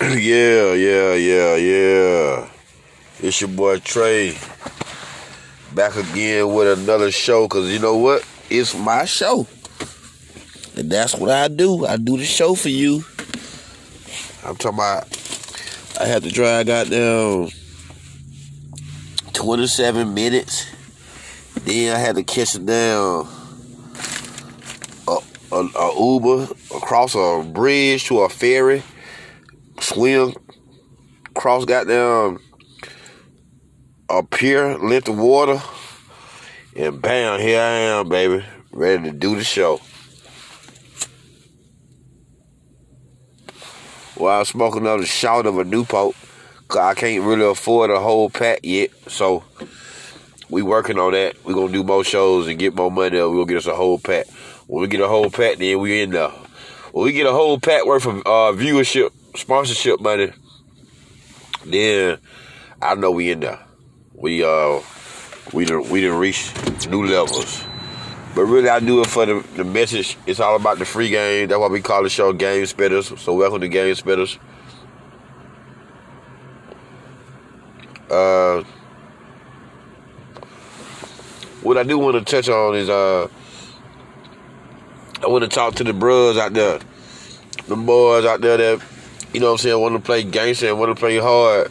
yeah, yeah, yeah, yeah. It's your boy Trey. Back again with another show, cause you know what? It's my show. And that's what I do. I do the show for you. I'm talking about I had to drive goddamn 27 minutes. Then I had to catch it down a, a, a Uber across a bridge to a ferry, swim cross goddamn a pier, lift the water, and bam, here I am, baby, ready to do the show. I'm smoking another shot of a Newport. Cause I can't really afford a whole pack yet, so we working on that. we gonna do more shows and get more money. we gonna get us a whole pack. When we get a whole pack, then we in there. When we get a whole pack worth of uh, viewership, sponsorship money, then I know we in there. We uh we didn't we didn't reach new levels. But really, I do it for the, the message. It's all about the free game. That's why we call the show Game Spitters. So welcome to Game Spitters. Uh, what I do want to touch on is uh, I want to talk to the bros out there, the boys out there that you know what I'm saying want to play gangster and want to play hard.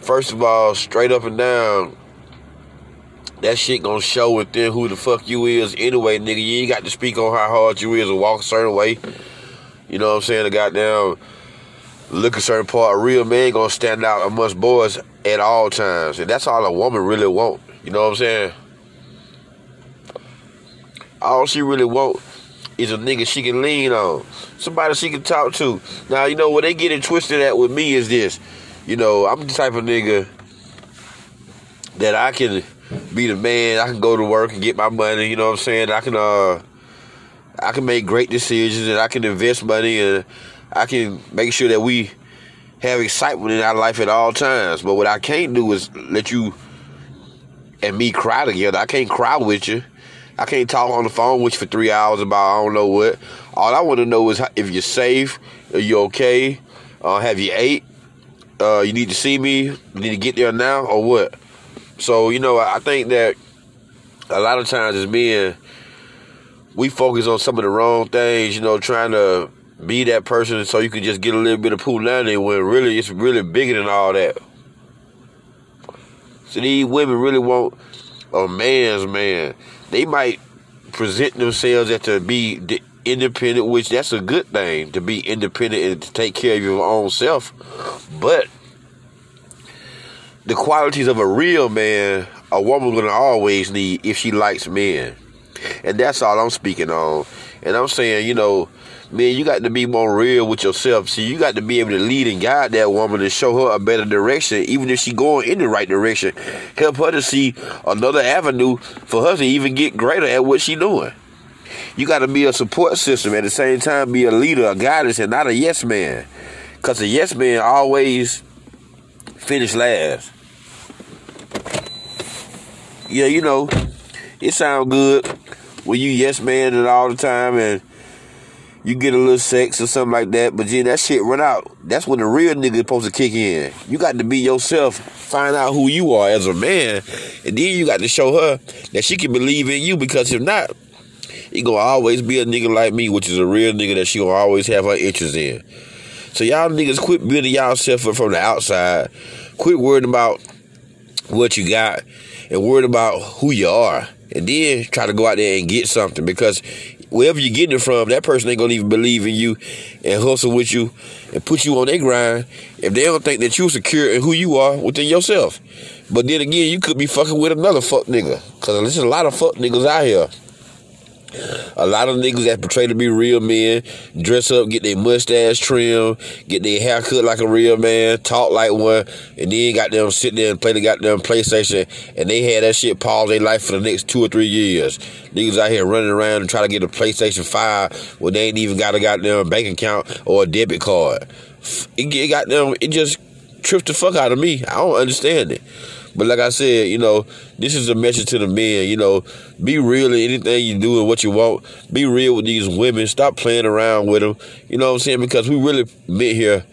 First of all, straight up and down, that shit gonna show within who the fuck you is anyway, nigga. You ain't got to speak on how hard you is or walk a certain way. You know what I'm saying? The goddamn look a certain part. A real man gonna stand out amongst boys at all times. And that's all a woman really want. You know what I'm saying? All she really want is a nigga she can lean on. Somebody she can talk to. Now, you know, what they get it twisted at with me is this. You know, I'm the type of nigga that I can be the man. I can go to work and get my money. You know what I'm saying? I can uh, I can make great decisions and I can invest money and I can make sure that we have excitement in our life at all times. But what I can't do is let you and me cry together. I can't cry with you. I can't talk on the phone with you for three hours about I don't know what. All I want to know is if you're safe, are you okay, uh, have you ate, uh, you need to see me, you need to get there now, or what? So, you know, I think that a lot of times as men, we focus on some of the wrong things, you know, trying to be that person so you can just get a little bit of punani when really it's really bigger than all that. So these women really want a man's man. They might present themselves as to be independent, which that's a good thing to be independent and to take care of your own self. But the qualities of a real man, a woman gonna always need if she likes men. And that's all I'm speaking on. And I'm saying, you know, man, you got to be more real with yourself. See, you got to be able to lead and guide that woman and show her a better direction, even if she going in the right direction. Help her to see another avenue for her to even get greater at what she doing. You got to be a support system at the same time, be a leader, a guidance, and not a yes man. Cause a yes man always finish last. Yeah, you know, it sound good when you yes man it all the time and you get a little sex or something like that, but then that shit run out. That's when the real nigga supposed to kick in. You got to be yourself, find out who you are as a man, and then you got to show her that she can believe in you because if not, it gonna always be a nigga like me, which is a real nigga that she gonna always have her interest in. So y'all niggas quit building yourself from the outside. Quit worrying about what you got and worried about who you are. And then try to go out there and get something because wherever you're getting it from, that person ain't gonna even believe in you and hustle with you and put you on their grind if they don't think that you're secure in who you are within yourself. But then again, you could be fucking with another fuck nigga. Cause there's a lot of fuck niggas out here. A lot of niggas that portray to be real men, dress up, get their mustache trimmed, get their hair cut like a real man, talk like one, and then got them sit there and play the goddamn PlayStation, and they had that shit pause their life for the next two or three years. Niggas out here running around and trying to get a PlayStation 5 when they ain't even got a goddamn bank account or a debit card. It, it got them, it just trips the fuck out of me. I don't understand it. But like I said, you know, this is a message to the men. You know, be real in anything you do and what you want. Be real with these women. Stop playing around with them. You know what I'm saying? Because we really meant here.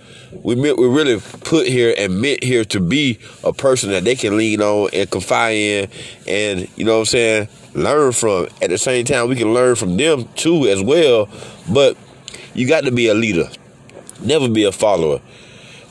We meant we really put here and meant here to be a person that they can lean on and confide in, and you know what I'm saying, learn from. At the same time, we can learn from them too as well. But you got to be a leader. Never be a follower.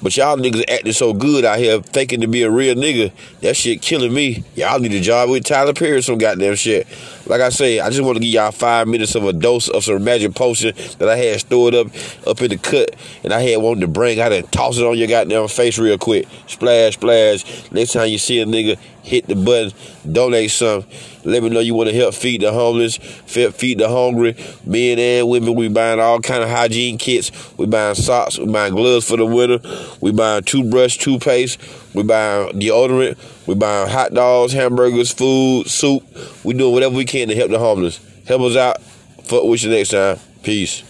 But y'all niggas acting so good out here, thinking to be a real nigga. That shit killing me. Y'all need a job with Tyler Perry, or some goddamn shit. Like I say, I just want to give y'all five minutes of a dose of some magic potion that I had stored up up in the cut, and I had wanted to bring. I had toss it on your goddamn face real quick. Splash, splash. Next time you see a nigga, hit the button, donate some. Let me know you want to help feed the homeless, feed the hungry, men and women. We buying all kind of hygiene kits. We buying socks. We buying gloves for the winter. We buying toothbrush, toothpaste. We buying deodorant. We buying hot dogs, hamburgers, food, soup. We doing whatever we can to help the homeless. Help us out. Fuck with you next time. Peace.